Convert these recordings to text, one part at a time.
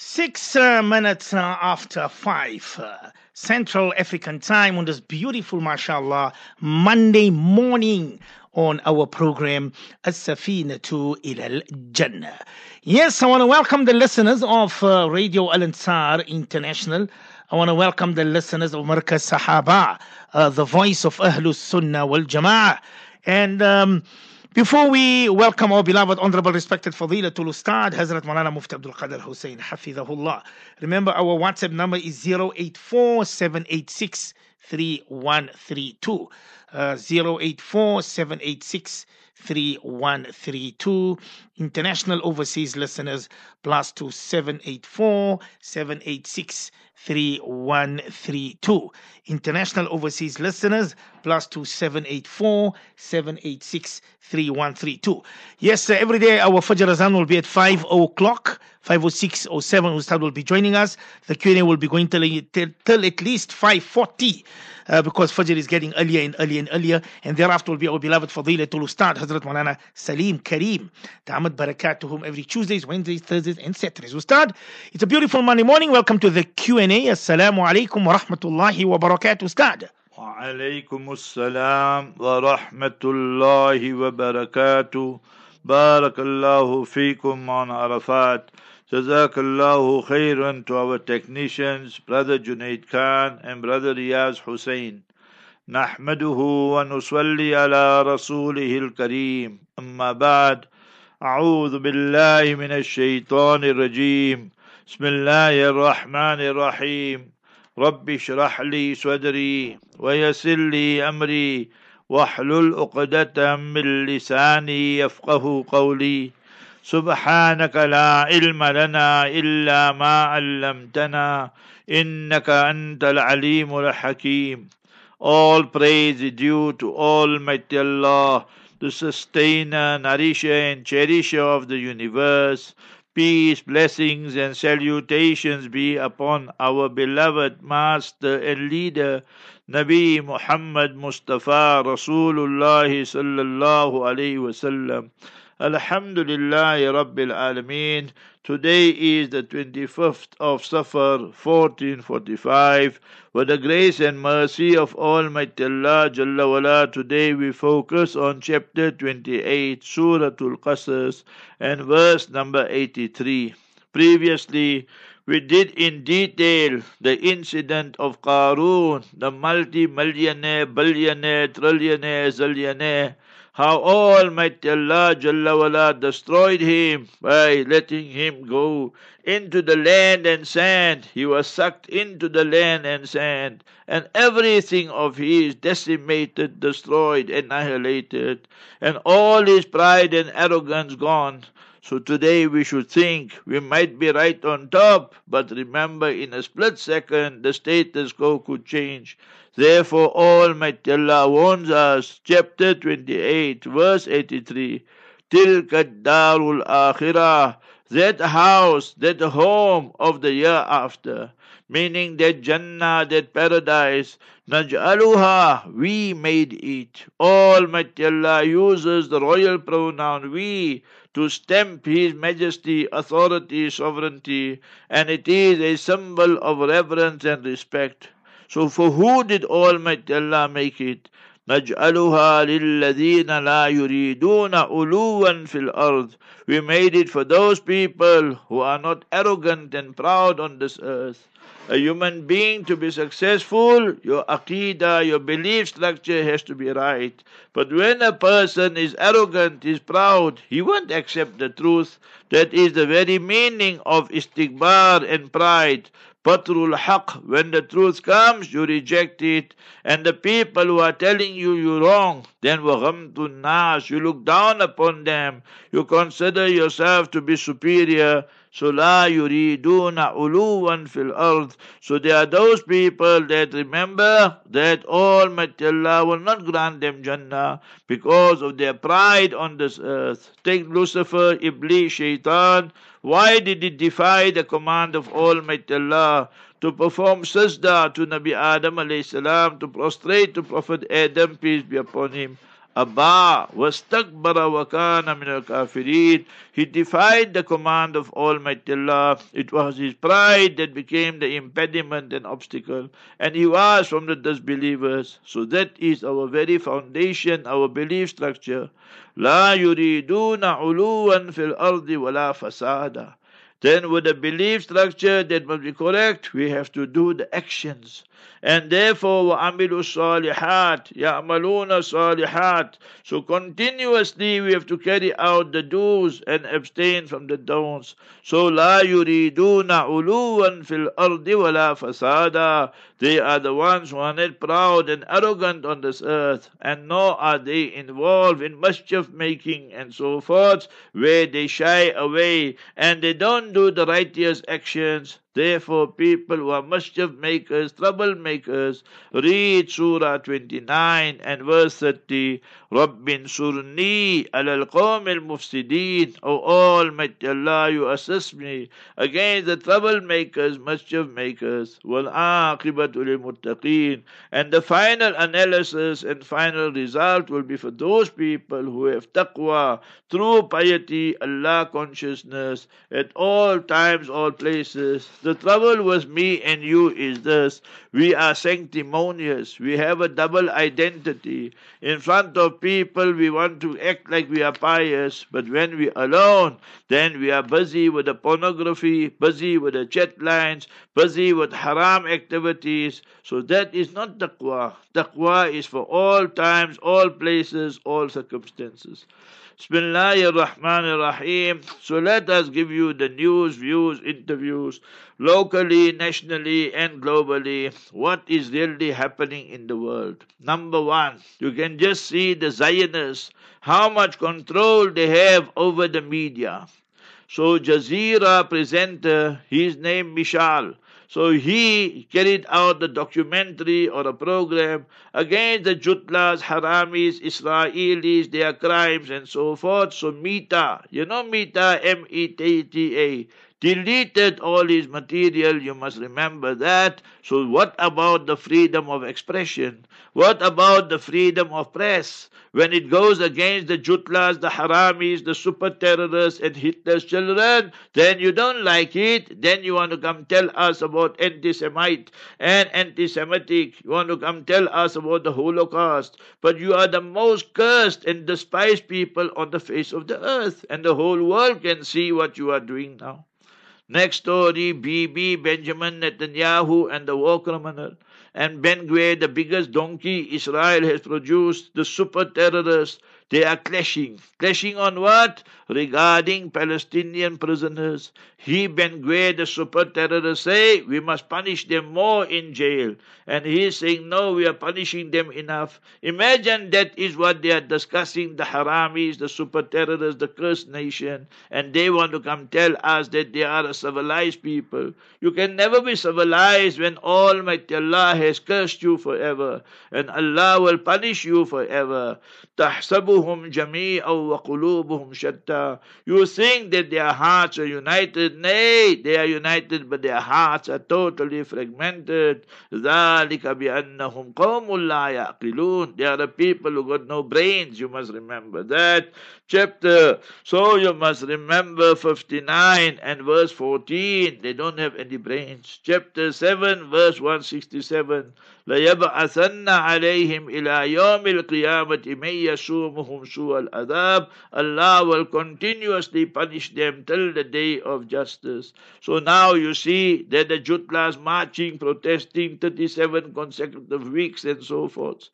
Six uh, minutes uh, after five, uh, Central African time on this beautiful, mashallah, Monday morning on our program, As-Safina to Ilal Jannah. Yes, I want to welcome the listeners of uh, Radio Al Ansar International. I want to welcome the listeners of Markaz Sahaba, uh, the voice of Ahlus Sunnah wal Jama'ah. And um, before we welcome our beloved, honorable, respected Fadilatul Ustad, Hazrat Malana Mufti Abdul Qadir Hoosen, Hafidahullah. Remember, our WhatsApp number is 084 786 3132. Uh, 084 786 3132. International overseas listeners, plus 2784 786 3132. International overseas listeners, plus 2784 786 3132. Yes, uh, every day our Fajr Azan will be at 5 o'clock, 506 or 7. Ustad will be joining us. The Q&A will be going till, till, till at least 540 uh, because Fajr is getting earlier and earlier and earlier. And thereafter will be our beloved Fadilatul Ustad, Hazrat Malana Salim Kareem. Da'amat barakat to whom every Tuesdays, Wednesdays, Thursdays, and Saturdays. Ustad, it's a beautiful Monday morning. Welcome to the Q&A. Assalamu alaikum wa rahmatullahi wa barakatuh, Ustad. وعليكم السلام ورحمة الله وبركاته بارك الله فيكم on Arafat جزاك الله خيرا to our technicians brother Junaid Khan and brother Riyaz Hussein نحمده ونصلي على رسوله الكريم أما بعد أعوذ بالله من الشيطان الرجيم. بسم الله الرحمن الرحيم. رب اشرح لي صدري ويسر لي أمري. واحلل عقدة من لساني يفقه قولي. سبحانك لا علم لنا إلا ما علمتنا. إنك أنت العليم الحكيم. All praise is due to Almighty Allah, the sustainer, nourisher and cherisher of the universe. Peace, blessings, and salutations be upon our beloved Master and Leader, Nabi Muhammad Mustafa Rasulullah sallallahu alayhi wasallam. Alhamdulillah Rabbil Alameen. Today is the 25th of Safar 1445. With the grace and mercy of Almighty Allah Jalla wala, today we focus on chapter 28, Suratul Qasas, and verse number 83. Previously, we did in detail the incident of Qarun, the multi-millionaire, billionaire, trillionaire, zillionaire, how Almighty Allah Jalla wala destroyed him by letting him go into the land and sand. He was sucked into the land and sand, and everything of his decimated, destroyed, annihilated, and all his pride and arrogance gone. So today we should think we might be right on top, but remember in a split second the status quo could change. Therefore Almighty Allah warns us, chapter 28, verse 83, Tilka darul akhirah, that house, that home of the year after, meaning that Jannah, that paradise, Naj'aluha, we made it. Almighty Allah uses the royal pronoun we to stamp His majesty, authority, sovereignty, and it is a symbol of reverence and respect. So for who did Almighty Allah make it? نجعلها للذين لا يريدون علوا في الأرض We made it for those people who are not arrogant and proud on this earth. A human being to be successful, your aqidah, your belief structure has to be right. But when a person is arrogant, is proud, he won't accept the truth. That is the very meaning of istikbar and pride. Patrul haq, when the truth comes, you reject it. And the people who are telling you you're wrong, then waghamtun nas, you look down upon them. You consider yourself to be superior. So la yuriduna uluwan fil ard. So there are those people that remember that Almighty Allah will not grant them Jannah because of their pride on this earth. Take Lucifer, Iblis, Shaitan. Why did he defy the command of Almighty Allah to perform sajda to Nabi Adam alayhi salam, to prostrate to Prophet Adam, peace be upon him? أبى واستكبر وكان من الكافرين He defied the command of Almighty Allah. It was his pride that became the impediment and obstacle, and he was from the disbelievers. So that is our very foundation, our belief structure. لا يريدون علوا في الأرض ولا فسادا then with the belief structure that must be correct, we have to do the actions. And therefore, وَعَمِلُوا الصَّالِحَاتِ يَعْمَلُونَ الصَّالِحَاتِ So continuously we have to carry out the do's and abstain from the don'ts. So لَا يُرِيدُونَ عُلُوًا فِي الْأَرْضِ وَلَا فَسَادًا They are the ones who are not proud and arrogant on this earth, and nor are they involved in mischief making and so forth, where they shy away and they don't do the righteous actions. Therefore, people who are mischief makers, troublemakers, read Surah 29 and verse 30. Rabbin surni al qawm al mufsideen. O Almighty Allah, you assist me against the troublemakers, mischief makers. Wal aqibatu muttaqeen. And the final analysis and final result will be for those people who have taqwa, true piety, Allah consciousness at all times, all places. The trouble with me and you is this we are sanctimonious, we have a double identity. In front of people, we want to act like we are pious, but when we are alone, then we are busy with the pornography, busy with the chat lines, busy with haram activities. So that is not taqwa. Taqwa is for all times, all places, all circumstances. Bismillahir Rahmanir Rahim. So let us give you the news, views, interviews, locally, nationally, and globally, what is really happening in the world. Number one, you can just see the Zionists, how much control they have over the media. So Jazeera presenter, his name Mishal, so he carried out the documentary or a program against the Jutlas, Haramis, Israelis, their crimes and so forth. So Meta, you know Meta, M-E-T-T-A, deleted all his material. You must remember that. So what about the freedom of expression? What about the freedom of press? when it goes against the Jutlas, the Haramis, the super terrorists, and Hitler's children, then you don't like it. Then you want to come tell us about anti Semite and anti Semitic. You want to come tell us about the Holocaust. But you are the most cursed and despised people on the face of the earth, and the whole world can see what you are doing now. Next story Bibi Benjamin Netanyahu and the war criminal. And Ben Gvir, the biggest donkey Israel has produced, the super terrorists, they are clashing. Clashing on what? Regarding Palestinian prisoners. He, Ben Gvir, the super terrorist, say we must punish them more in jail. And he is saying, no, we are punishing them enough. Imagine that is what they are discussing, the Haramis, the super terrorists, the cursed nation. And they want to come tell us that they are a civilized people. You can never be civilized when Almighty Allah has cursed you forever. And Allah will punish you forever تحسبهم جميعا وقلوبهم شتى You think that their hearts are united. Nay, they are united, but their hearts are totally fragmented. ذلك بأنهم قوم لا يعقلون They are the people who got no brains. You must remember that chapter. So you must remember 59 and verse 14. They don't have any brains. Chapter 7, verse 167. ليبعثن عليهم إلى يوم القيامة من يسومهم lahum su'al adab. Allah will continuously punish them till the day of justice. So now you see that the Jutlas marching, protesting 37 consecutive weeks and so forth.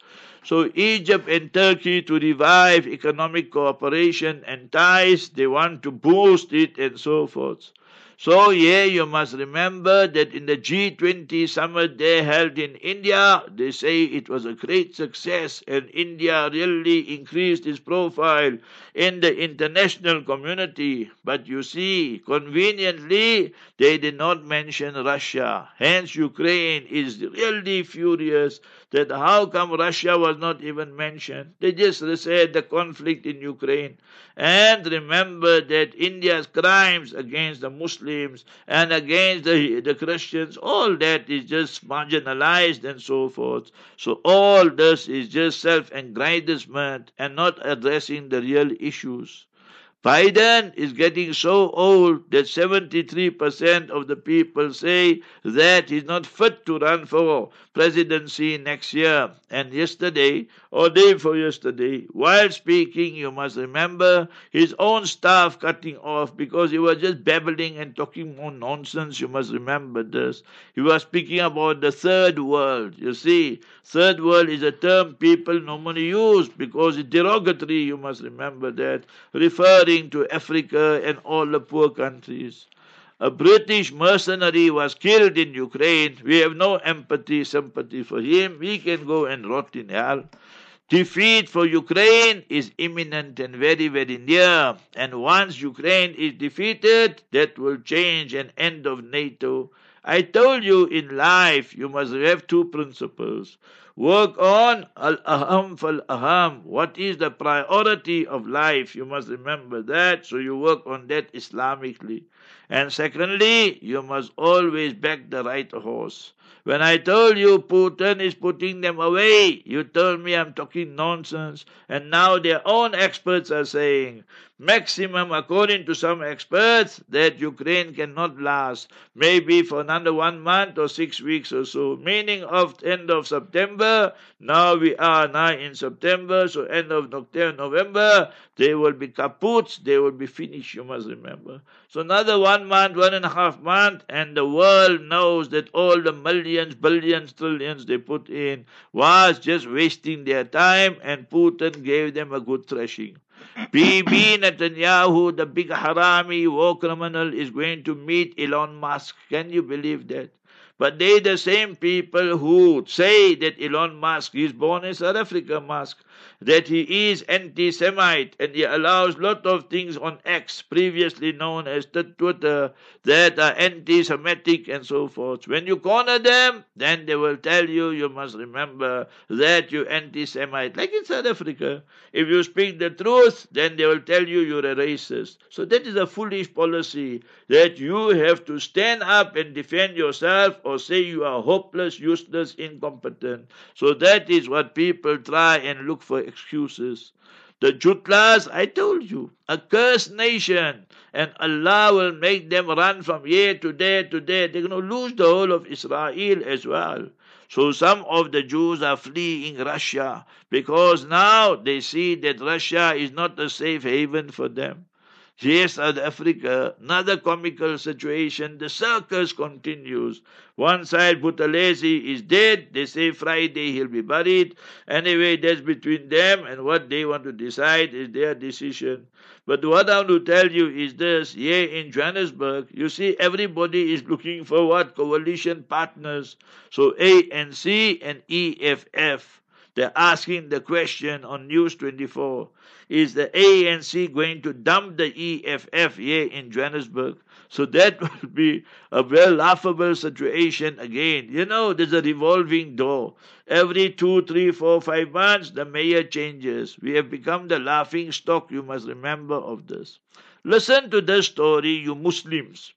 So Egypt and Turkey to revive economic cooperation and ties, they want to boost it and so forth. So, yeah, you must remember that in the G20 summit they held in India, they say it was a great success and India really increased its profile in the international community. But you see, conveniently, they did not mention Russia. Hence, Ukraine is really furious that how come Russia was not even mentioned. They just said the conflict in Ukraine. And remember that India's crimes against the Muslims and against the, the Christians, all that is just marginalized and so forth. So all this is just self-aggrandizement and not addressing the real issues. Biden is getting so old that 73% of the people say that he's not fit to run for presidency next year. And yesterday, or day before yesterday, while speaking, you must remember his own staff cutting off because he was just babbling and talking more nonsense. You must remember this. He was speaking about the third world. You see, third world is a term people normally use because it's derogatory. You must remember that, referring to Africa and all the poor countries. A British mercenary was killed in Ukraine. We have no empathy, sympathy for him. He can go and rot in hell. Defeat for Ukraine is imminent and very, very near. And once Ukraine is defeated, that will change an end of NATO. I told you in life you must have two principles. Work on al aham fal aham. What is the priority of life? You must remember that. So you work on that Islamically. And secondly, you must always back the right horse. When I told you Putin is putting them away, you told me I'm talking nonsense. And now their own experts are saying, maximum, according to some experts, that Ukraine cannot last, maybe for another one month or six weeks or so, meaning of end of September. Now we are now in September, so end of November, they will be kaput, they will be finished, you must remember. So another one month, one and a half month, and the world knows that all the millions, billions, trillions they put in was just wasting their time, and Putin gave them a good thrashing. Bibi Netanyahu, the big harami war criminal, is going to meet Elon Musk. Can you believe that? But they the same people who say that Elon Musk is born in South Africa Musk that he is anti-Semite and he allows lot of things on X, previously known as the Twitter, that are anti-Semitic and so forth. When you corner them, then they will tell you you must remember that you anti-Semite. Like in South Africa, if you speak the truth, then they will tell you you're a racist. So that is a foolish policy that you have to stand up and defend yourself or say you are hopeless, useless, incompetent. So that is what people try and look for excuses. The Jutlas, I told you, a cursed nation, and Allah will make them run from here to there to there. They're going to lose the whole of Israel as well. So some of the Jews are fleeing Russia because now they see that Russia is not a safe haven for them. Here, South Africa, another comical situation. The circus continues. One side, Buthelezi is dead. They say Friday he'll be buried. Anyway, that's between them and what they want to decide is their decision. But what I want to tell you is this. Here in Johannesburg, you see everybody is looking for what? Coalition partners. So ANC and EFF. They're asking the question on News 24 Is the ANC going to dump the EFF here in Johannesburg? So that will be a very laughable situation again. You know, there's a revolving door. Every two, three, four, five months, the mayor changes. We have become the laughing stock, you must remember of this. Listen to this story, you Muslims.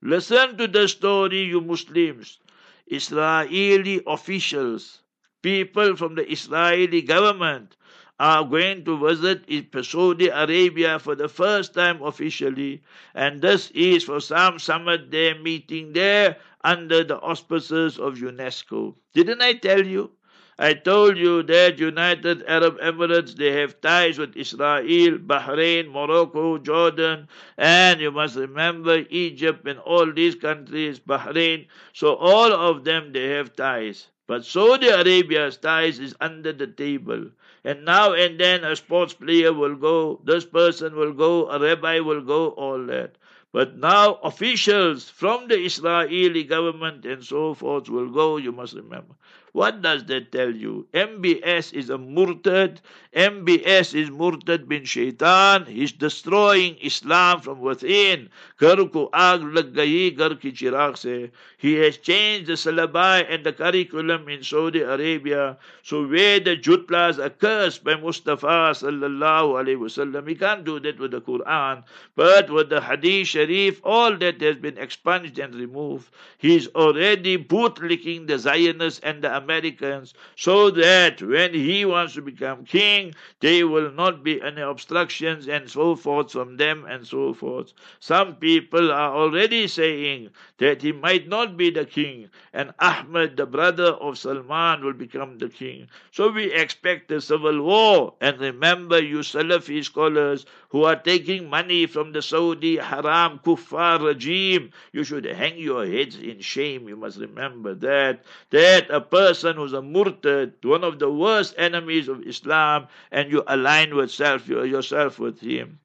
Listen to the story, you Muslims. Israeli officials people from the Israeli government are going to visit Saudi Arabia for the first time officially, and this is for some summit they're meeting there under the auspices of UNESCO. Didn't I tell you? I told you that United Arab Emirates they have ties with Israel, Bahrain, Morocco, Jordan, and you must remember Egypt and all these countries, Bahrain. So all of them they have ties. But Saudi Arabia's ties is under the table. And now and then a sports player will go, this person will go, a rabbi will go, all that. But now officials from the Israeli government and so forth will go, you must remember. What does that tell you? MBS is a murtad. MBS is murtad bin shaitan. He's destroying Islam from within. Ghar ko aag lag gayi ghar ki se. He has changed the syllabi and the curriculum in Saudi Arabia. So where the jutlas are cursed by Mustafa sallallahu alaihi wasallam, he can't do that with the Quran. But with the Hadith Sharif, all that has been expunged and removed. He's already bootlicking the Zionists and the Americans so that when he wants to become king, there will not be any obstructions and so forth from them and so forth. Some people are already saying that he might not be the king and Ahmed, the brother of Salman, will become the king. So we expect a civil war. And remember, you Salafi scholars who are taking money from the Saudi haram kuffar regime, you should hang your heads in shame. You must remember that. That a person who's a murtad, one of the worst enemies of Islam, and you align with self, yourself with him.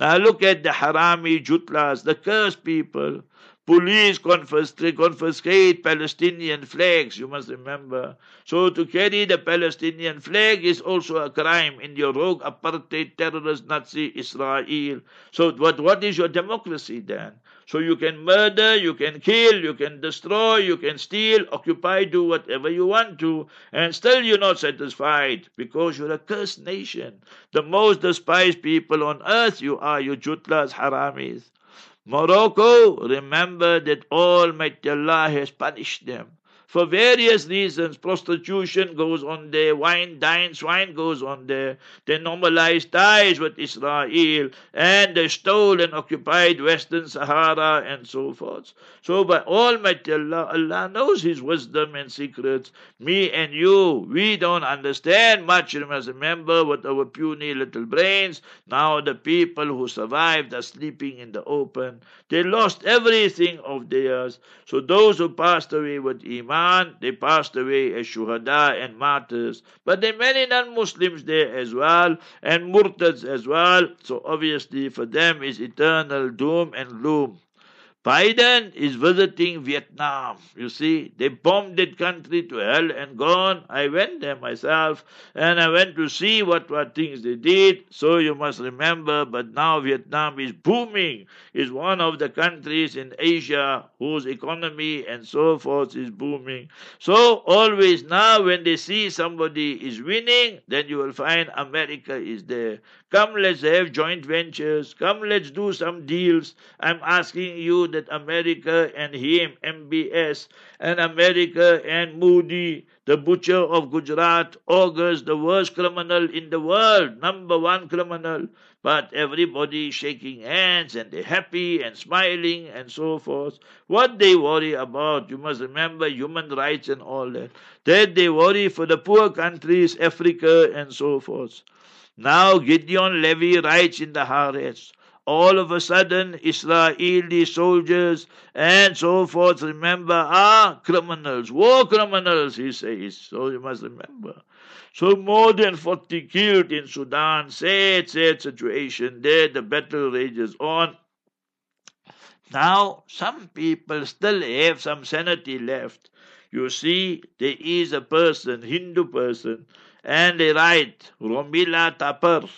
Now look at the harami jutlas, the cursed people. Police confiscate, confiscate Palestinian flags, you must remember. So to carry the Palestinian flag is also a crime in your rogue apartheid terrorist Nazi Israel. So what, what is your democracy then? So you can murder, you can kill, you can destroy, you can steal, occupy, do whatever you want to, and still you're not satisfied because you're a cursed nation. The most despised people on earth you are, you jutlas, haramis. Morocco, remember that Almighty Allah has punished them. For various reasons, prostitution goes on there, wine, dine, swine goes on there. They normalized ties with Israel and they stole and occupied Western Sahara and so forth. So by Almighty Allah, Allah knows His wisdom and secrets. Me and you, we don't understand much. Remember with our puny little brains. Now the people who survived are sleeping in the open. They lost everything of theirs. So those who passed away with Iman, Iman, they passed away as shuhada and martyrs. But there are many non-Muslims there as well, and murtads as well. So obviously for them is eternal doom and gloom. Biden is visiting Vietnam. You see, they bombed that country to hell and gone. I went there myself and I went to see what, what things they did. So you must remember, but now Vietnam is booming. Is one of the countries in Asia whose economy and so forth is booming. So always now when they see somebody is winning, then you will find America is there. Come, let's have joint ventures. Come, let's do some deals. I'm asking you that America and him, MBS, and America and Modi, the butcher of Gujarat, August, the worst criminal in the world, number one criminal. But everybody shaking hands and they're happy and smiling and so forth. What they worry about, you must remember human rights and all that. That they worry for the poor countries, Africa and so forth. Now Gideon Levy writes in the Haaretz, all of a sudden Israeli soldiers and so forth, remember, are criminals, war criminals, he says. So you must remember. So more than 40 killed in Sudan, sad, sad situation there, the battle rages on. Now, some people still have some sanity left. You see, there is a person, Hindu person, and they write Romila Thapar.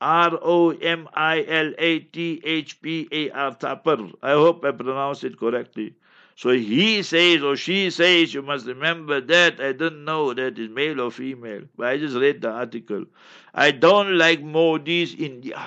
R O M I L A T H P A R Thapar. I hope I pronounce it correctly. So he says or she says, you must remember that. I don't know that is male or female, but I just read the article. I don't like Modi's India.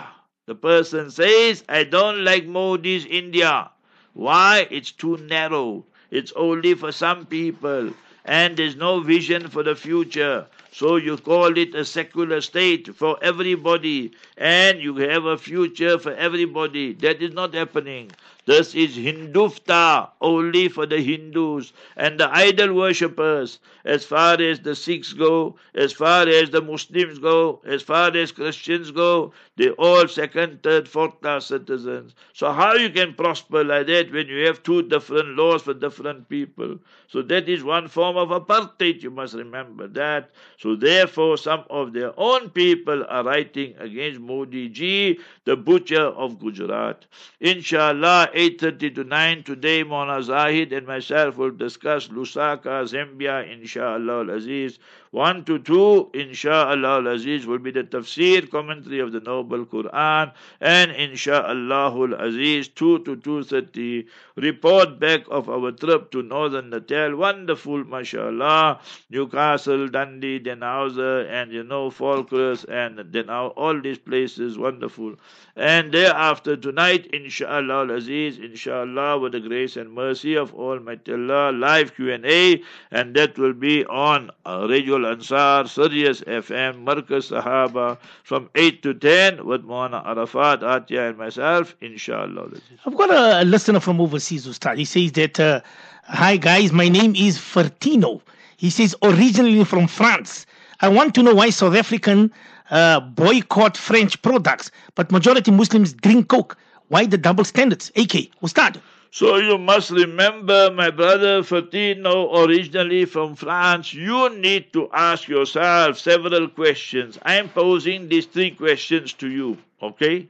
The person says, I don't like Modi's India. Why? It's too narrow. It's only for some people, and there's no vision for the future. So you call it a secular state for everybody, and you have a future for everybody. That is not happening. This is Hindutva only for the Hindus and the idol worshippers. As far as the Sikhs go, as far as the Muslims go, as far as Christians go, they're all second, third, fourth class citizens. So how you can prosper like that when you have two different laws for different people? So that is one form of apartheid. You must remember that. So therefore, some of their own people are writing against Modi ji, the butcher of Gujarat. Inshallah 8.30 to 9. Today, Mona Zahid and myself will discuss Lusaka, Zambia, inshallah al-Aziz. 1 to 2, inshallah al-Aziz, will be the tafsir commentary of the Noble Quran. And inshallah al-Aziz, 2 to 2.30, report back of our trip to Northern Natal. Wonderful, mashallah. Newcastle, Dundee, Dannhauser, and you know, Falkirk, and then all these places, wonderful. And thereafter, tonight, inshallah al-Aziz, inshallah, with the grace and mercy of Almighty Allah, live Q&A, and that will be on Radio Ansar, Sirius FM, Markaz Sahaba from 8 to 10 with Mona Arafat, Hatia, and myself, inshallah. I've got a listener from overseas, Ustad. He says that, uh, Hi guys, my name is Fertino. He says, originally from France. I want to know why South African uh, boycott French products, but majority Muslims drink Coke. Why the double standards? AK, Ustad. So you must remember, my brother Fatino, originally from France, you need to ask yourself several questions. I am posing these three questions to you, okay?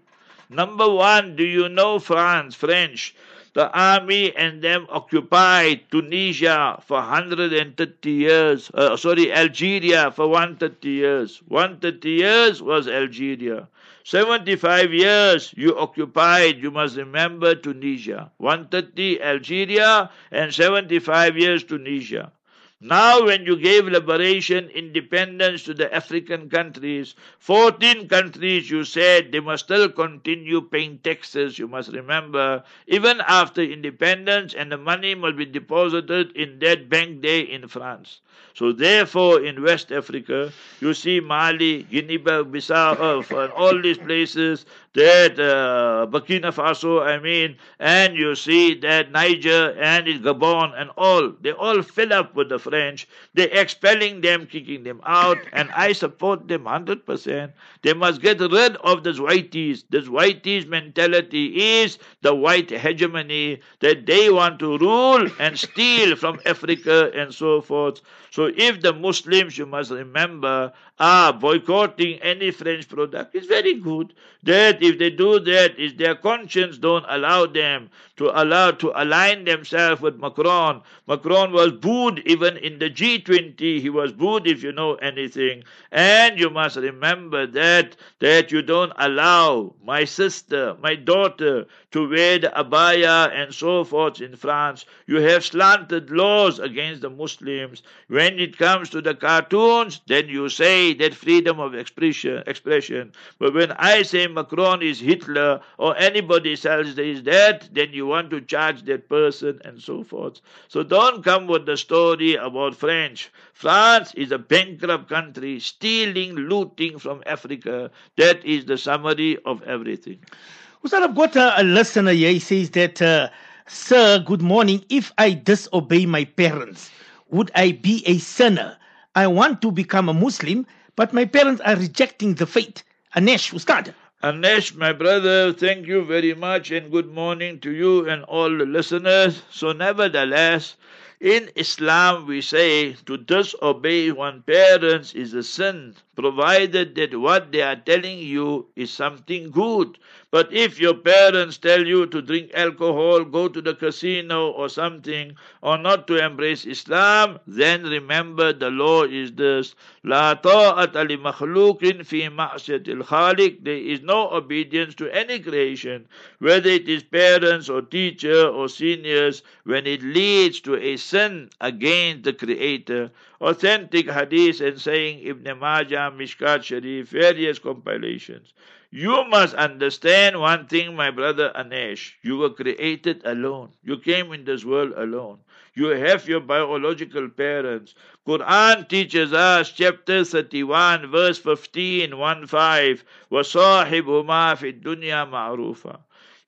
Number one, do you know France, French? The army and them occupied Tunisia for 130 years. Uh, sorry, Algeria for 130 years. 130 years was Algeria. 75 years you occupied, you must remember Tunisia. 130 Algeria and 75 years Tunisia. Now, when you gave liberation, independence to the African countries, 14 countries, you said they must still continue paying taxes. You must remember, even after independence, and the money must be deposited in that bank there in France. So, therefore, in West Africa, you see Mali, Guinea-Bissau, and all these places, that uh, Burkina Faso, I mean, and you see that Niger and Gabon and all, they all fill up with the French. They're expelling them, kicking them out, and I support them 100%. They must get rid of this whiteys. This whiteys mentality is the white hegemony that they want to rule and steal from Africa and so forth. So if the Muslims, you must remember, are boycotting any French product, it's very good. That if they do that, is their conscience don't allow them to allow to align themselves with Macron. Macron was booed even in the G20. He was booed if you know anything. And you must remember that that you don't allow my sister, my daughter, to wear the abaya and so forth in France. You have slanted laws against the Muslims. When it comes to the cartoons, then you say that freedom of expression. expression. But when I say Macron is Hitler or anybody else is that, then you want to charge that person and so forth. So don't come with the story about French. France is a bankrupt country, stealing, looting from Africa. That is the summary of everything. Ustad, I've got a, a listener here. He says that, uh, Sir, good morning. If I disobey my parents, would I be a sinner? I want to become a Muslim, but my parents are rejecting the faith. Anesh, Ustad. Anesh, my brother, thank you very much and good morning to you and all the listeners. So, nevertheless, in Islam we say to disobey one's parents is a sin, provided that what they are telling you is something good. But if your parents tell you to drink alcohol, go to the casino or something, or not to embrace Islam, then remember the law is this. La ta'ata li makhluqin fi ma'siyatil khaliq. There is no obedience to any creation, whether it is parents or teacher or seniors, when it leads to a sin against the Creator Authentic hadith and saying Ibn Majah, Mishkat Sharif, various compilations. You must understand one thing, my brother Anesh. You were created alone. You came in this world alone. You have your biological parents. Quran teaches us, chapter 31, verse 15, 1 5, وَصَاحِبُهُمَا فِي الدُّنْيَا مَعْرُوفًا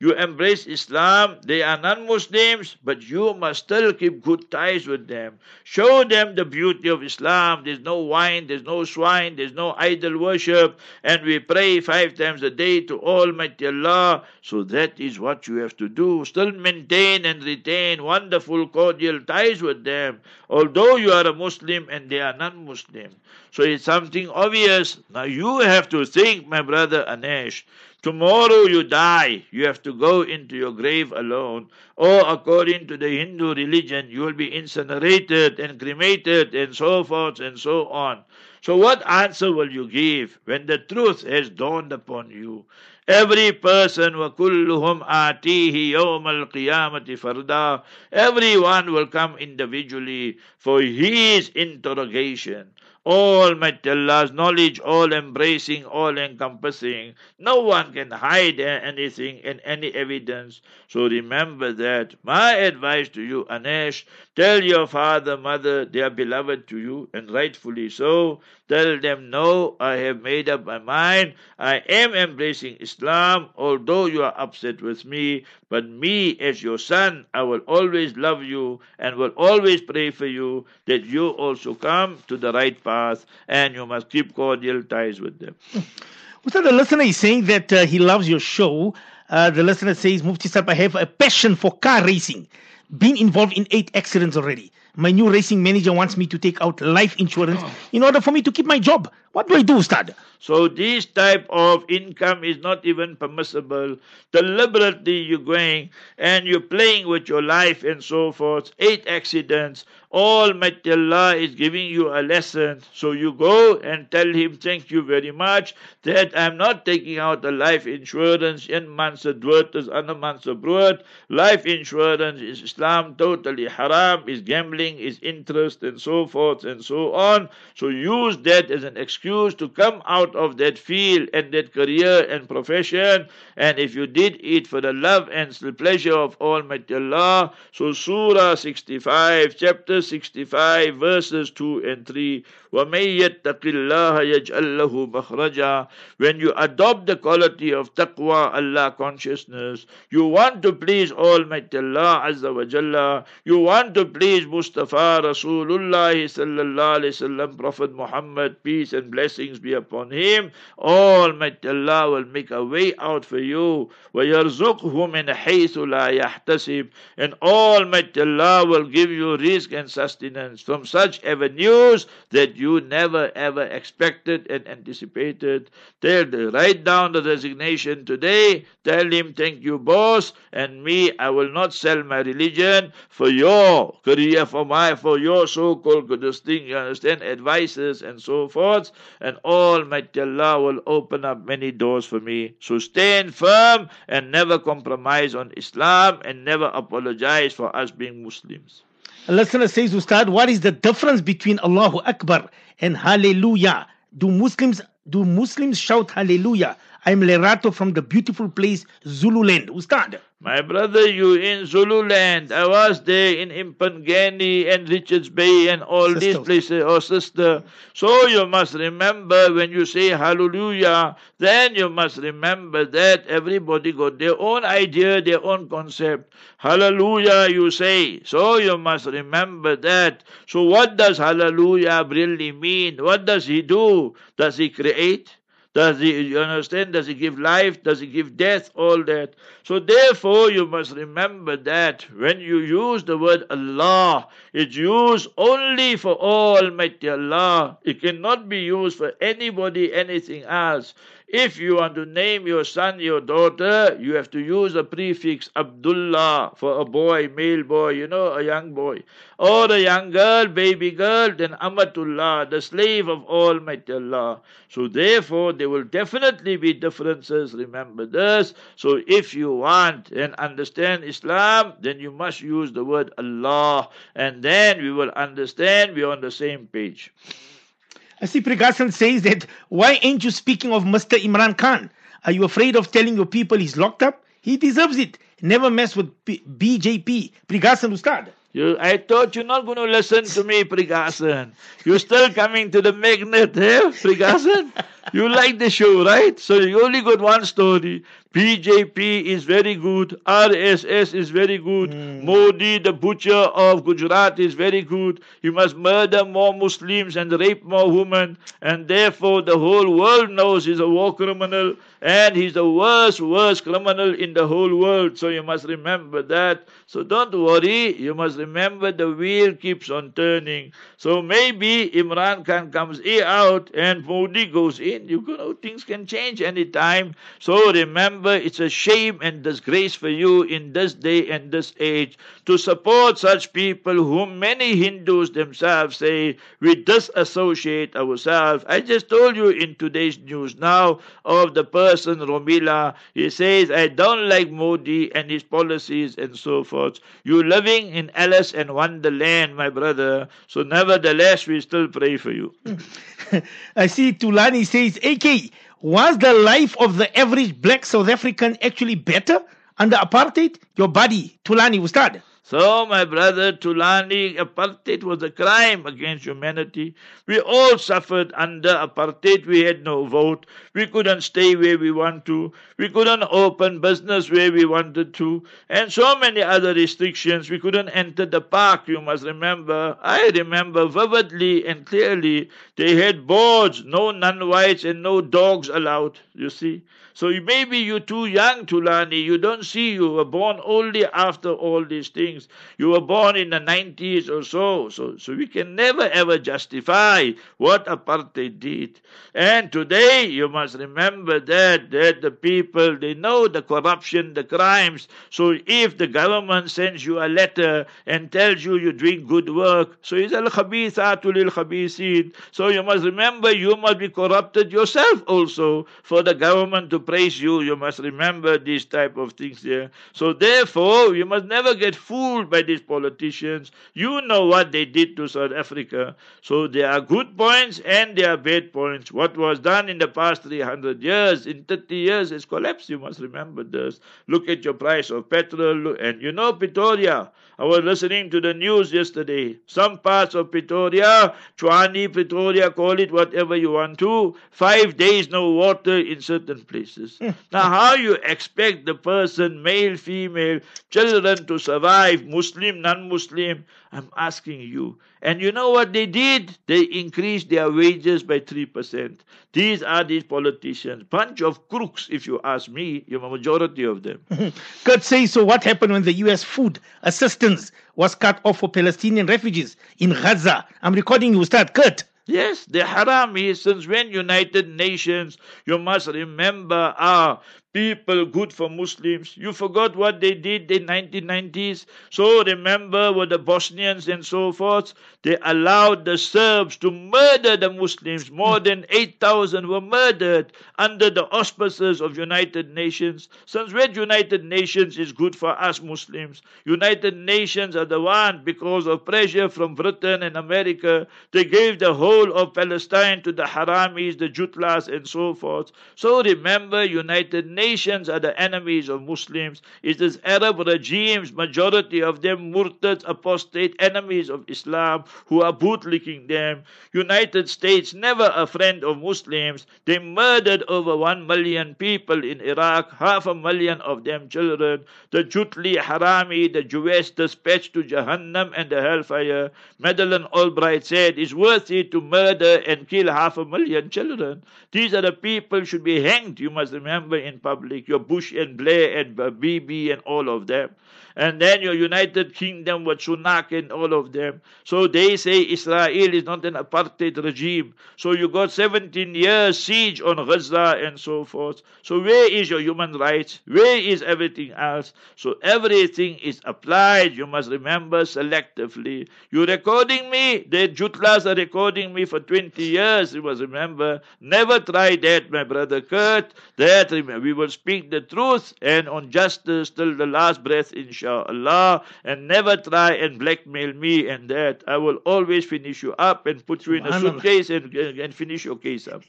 you embrace Islam, they are non Muslims, but you must still keep good ties with them. Show them the beauty of Islam. There's no wine, there's no swine, there's no idol worship, and we pray five times a day to Almighty Allah. So that is what you have to do. Still maintain and retain wonderful, cordial ties with them, although you are a Muslim and they are non Muslim. So it's something obvious. Now you have to think, my brother Anesh Tomorrow you die, you have to go into your grave alone. Or according to the Hindu religion, you will be incinerated and cremated and so forth and so on. So what answer will you give when the truth has dawned upon you? Every person وَكُلُّهُمْ آتِيهِ يَوْمَ الْقِيَامَةِ فَرْدًا Everyone will come individually for his interrogation. Almighty Allah's knowledge, all embracing, all encompassing. No one can hide anything in any evidence. So remember that. My advice to you, Anesh, tell your father, mother, they are beloved to you, and rightfully so. Tell them, no, I have made up my mind. I am embracing Islam, although you are upset with me. But me, as your son, I will always love you and will always pray for you that you also come to the right path and you must keep cordial ties with them. So the listener is saying that uh, he loves your show. Uh, the listener says, Mufti Sab, I have a passion for car racing. Been involved in eight accidents already. My new racing manager wants me to take out life insurance oh. in order for me to keep my job. What do I do, Ustad? So this type of income is not even permissible. Deliberately you're going and you're playing with your life and so forth. Eight accidents. Almighty Allah is giving you a lesson. So you go and tell him, thank you very much that I'm not taking out the life insurance in Mansa Dwurt as under Mansa. Life insurance is Islam totally haram, is gambling, is interest and so forth and so on. So use that as an excuse to come out of that field and that career and profession. And if you did it for the love and the pleasure of Almighty Allah, so Surah 65, chapter 65, verses 2 and 3. وَمَن يَتَّقِ اللَّهَ يَجْعَل لَّهُ مَخْرَجًا When you adopt the quality of taqwa, Allah consciousness, you want to please Almighty Allah Azza wa Jalla, you want to please Mustafa Rasulullah sallallahu alayhi wasallam, Prophet Muhammad, peace and blessings be upon him, Almighty Allah will make a way out for you. وَيَرْزُقْهُ مِنْ حَيْثُ لَا يَحْتَسِبْ And Almighty Allah will give you risk and sustenance from such avenues that you never ever expected and anticipated. Tell the, write down the resignation today. Tell him, thank you, boss, and me, I will not sell my religion for your career, for my, for your so-called good thing, you understand, advices and so forth. And Almighty Allah will open up many doors for me. So stand firm and never compromise on Islam and never apologize for us being Muslims. A listener says, Ustad, what is the difference between Allahu Akbar and Hallelujah? Do Muslims do Muslims shout Hallelujah? I'm Lerato from the beautiful place Zululand. Ustad. My brother, you in Zululand. I was there in Empangeni and Richards Bay and all Sister. these places, oh sister. So you must remember when you say hallelujah, then you must remember that everybody got their own idea, their own concept. Hallelujah, you say. So you must remember that. So what does hallelujah really mean? What does he do? Does he create? Does he, you understand? Does he give life? Does he give death? All that. So therefore, you must remember that when you use the word Allah, it's used only for Almighty Allah. It cannot be used for anybody, anything else. If you want to name your son, your daughter, you have to use the prefix Abdullah for a boy, male boy, you know, a young boy. Or a young girl, baby girl, then Amatullah, the slave of Almighty Allah. So therefore, there will definitely be differences. Remember this. So if you want and understand Islam, then you must use the word Allah. And then we will understand we're on the same page. I see Prigasan says that why ain't you speaking of Mr. Imran Khan? Are you afraid of telling your people he's locked up? He deserves it. Never mess with P- BJP. Prigasan Ustad. You, I thought you're not going to listen to me, Prigasan. You're still coming to the magnet, eh, Prigasan? You like the show, right? So you only got one story. BJP is very good. RSS is very good. Mm. Modi, the butcher of Gujarat, is very good. He must murder more Muslims and rape more women. And therefore, the whole world knows he's a war criminal and he's the worst, worst criminal in the whole world. So you must remember that. So don't worry. You must remember the wheel keeps on turning. So maybe Imran Khan comes out and Modi goes in. You know, things can change any time. So remember, it's a shame and disgrace for you in this day and this age to support such people whom many Hindus themselves say we disassociate ourselves. I just told you in today's news now of the person Romila, he says, I don't like Modi and his policies and so forth. You're living in Alice and Wonderland, my brother. So nevertheless, we still pray for you. I see Tulani says, AK, was the life of the average black South African actually better under apartheid? Your body, Tulani, start. So, my brother Tulani, apartheid was a crime against humanity. We all suffered under apartheid. We had no vote. We couldn't stay where we want to. We couldn't open business where we wanted to. And so many other restrictions. We couldn't enter the park, you must remember. I remember vividly and clearly they had boards, no non-whites and no dogs allowed, you see. So maybe you're too young, Tulani. You don't see you were born only after all these things. You were born in the 90s or so. So, so we can never ever justify what apartheid did. And today you must remember that, that the people, they know the corruption, the crimes. So if the government sends you a letter and tells you you're doing good work, so it's al-khabithatu lil-khabithin. So you must remember you must be corrupted yourself also for the government to praise you, you must remember these type of things there. So therefore, you must never get fooled by these politicians. You know what they did to South Africa. So there are good points and there are bad points. What was done in the past 300 years, in 30 years, has collapsed. You must remember this. Look at your price of petrol. And you know, Pretoria, I was listening to the news yesterday. Some parts of Pretoria, Tshwane, Pretoria, call it whatever you want to. Five days no water in certain places. Hmm. now, how you expect the person, male, female, children to survive, Muslim, non-Muslim? I'm asking you. And you know what they did? They increased their wages by 3%. These are these politicians. Bunch of crooks, if you ask me. You're a majority of them. Kurt says, so what happened when the U.S. food assistance was cut off for Palestinian refugees in Gaza? I'm recording you, start. Kurt. Yes, the haram is since when United Nations, you must remember, are people good for Muslims. You forgot what they did in 1990s. So remember with the Bosnians and so forth, they allowed the Serbs to murder the Muslims. More than 8,000 were murdered under the auspices of United Nations. Since when United Nations is good for us Muslims? United Nations are the one because of pressure from Britain and America. They gave the whole of Palestine to the Haramis, the Jutlas and so forth. So remember United Nations nations are the enemies of Muslims. It is Arab regimes, majority of them murtad, apostate, enemies of Islam, who are bootlicking them. United States, never a friend of Muslims. They murdered over one million people in Iraq, half a million of them children. The Jutli Harami, the Jewish dispatched to Jahannam and the hellfire. Madeleine Albright said, it's worth it to murder and kill half a million children. These are the people should be hanged, you must remember, in public. Your Bush and Blair and uh, Bibi and all of them and then your United Kingdom with Sunak and all of them. So they say Israel is not an apartheid regime. So you got 17 years siege on Gaza and so forth. So where is your human rights? Where is everything else? So everything is applied. You must remember selectively. You recording me? The Jutlas are recording me for 20 years. You must remember. Never try that, my brother Kurt. That we will speak the truth and on justice till the last breath, inshallah and never try and blackmail me and that. I will always finish you up and put you in a suitcase and, and finish your case up.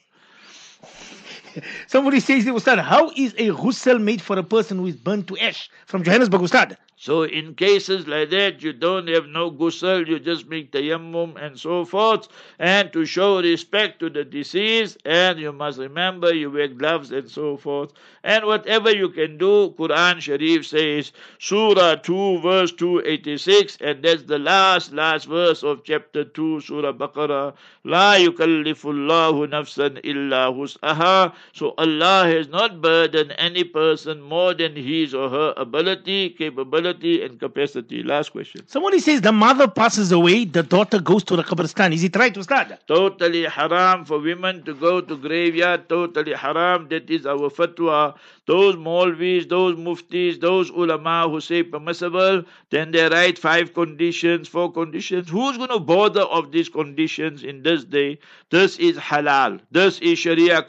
Somebody says, Ustad, how is a ghusl made for a person who is burnt to ash? From Johannesburg, Ustad. So in cases like that, you don't have no ghusl, you just make tayammum and so forth, and to show respect to the deceased, and you must remember you wear gloves and so forth, and whatever you can do, Quran Sharif says, Surah 2 verse 286, and that's the last, last verse of chapter 2, Surah Baqarah, La yukallifullahu nafsan illa hus'aha, so Allah has not burdened any person more than his or her ability, capability, and capacity. Last question. Somebody says the mother passes away, the daughter goes to the Qabristan. Is it right, Ustad? Totally haram for women to go to graveyard. Totally haram. That is our fatwa. Those Maulvis, those Muftis, those ulama who say permissible, then they write five conditions, four conditions. Who's going to bother of these conditions in this day? This is halal. This is Sharia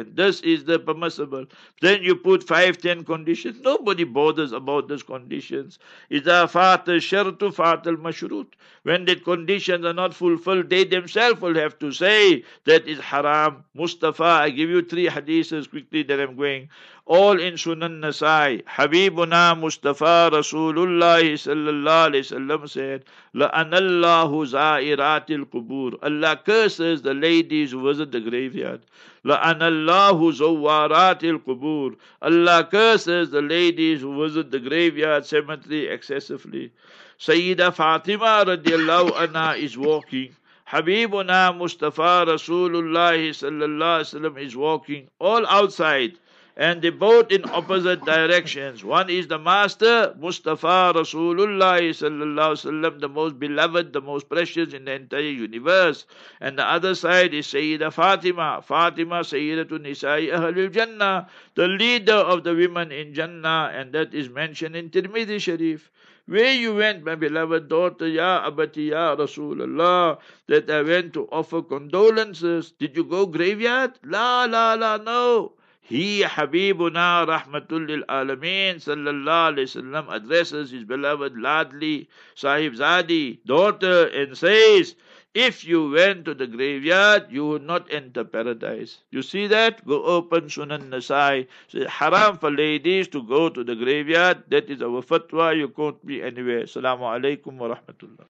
compliant. This is the permissible. Then you put five, ten conditions. Nobody bothers about those conditions. إذا فات الشرط فات المشروط. When the conditions are not fulfilled, they themselves will have to say that is haram. Mustafa, I give you three hadiths quickly that I'm going all in Sunan Nasai. Habibuna Mustafa Rasulullah sallallahu alayhi wasallam said, "La La'anallahu za'iratil qubur. Allah curses the ladies who visit the graveyard. "La La'anallahu zawaratil qubur. Allah curses the ladies who visit the graveyard cemetery excessively. Sayyida Fatima radiallahu anha is walking. Habibuna Mustafa Rasulullah sallallahu alayhi wasallam is walking all outside and they both in opposite directions. One is the Master, Mustafa Rasulullah sallallahu the most beloved, the most precious in the entire universe. And the other side is Sayyida Fatima, Fatima Sayyidatu Nisa'i Ahlul Jannah, the leader of the women in Jannah, and that is mentioned in Tirmidhi Sharif. Where you went, my beloved daughter, Ya Abati, Ya Rasulullah, that I went to offer condolences. Did you go graveyard? La, la, la, no. He Habibuna Rahmatul lil Alameen Sallallahu Alaihi Wasallam addresses his beloved Ladli Sahib Zadi daughter and says, if you went to the graveyard, you would not enter paradise. You see that? Go open Sunan Nasai. Say, haram for ladies to go to the graveyard. That is our fatwa. You can't be anywhere. Assalamu alaikum wa rahmatullah.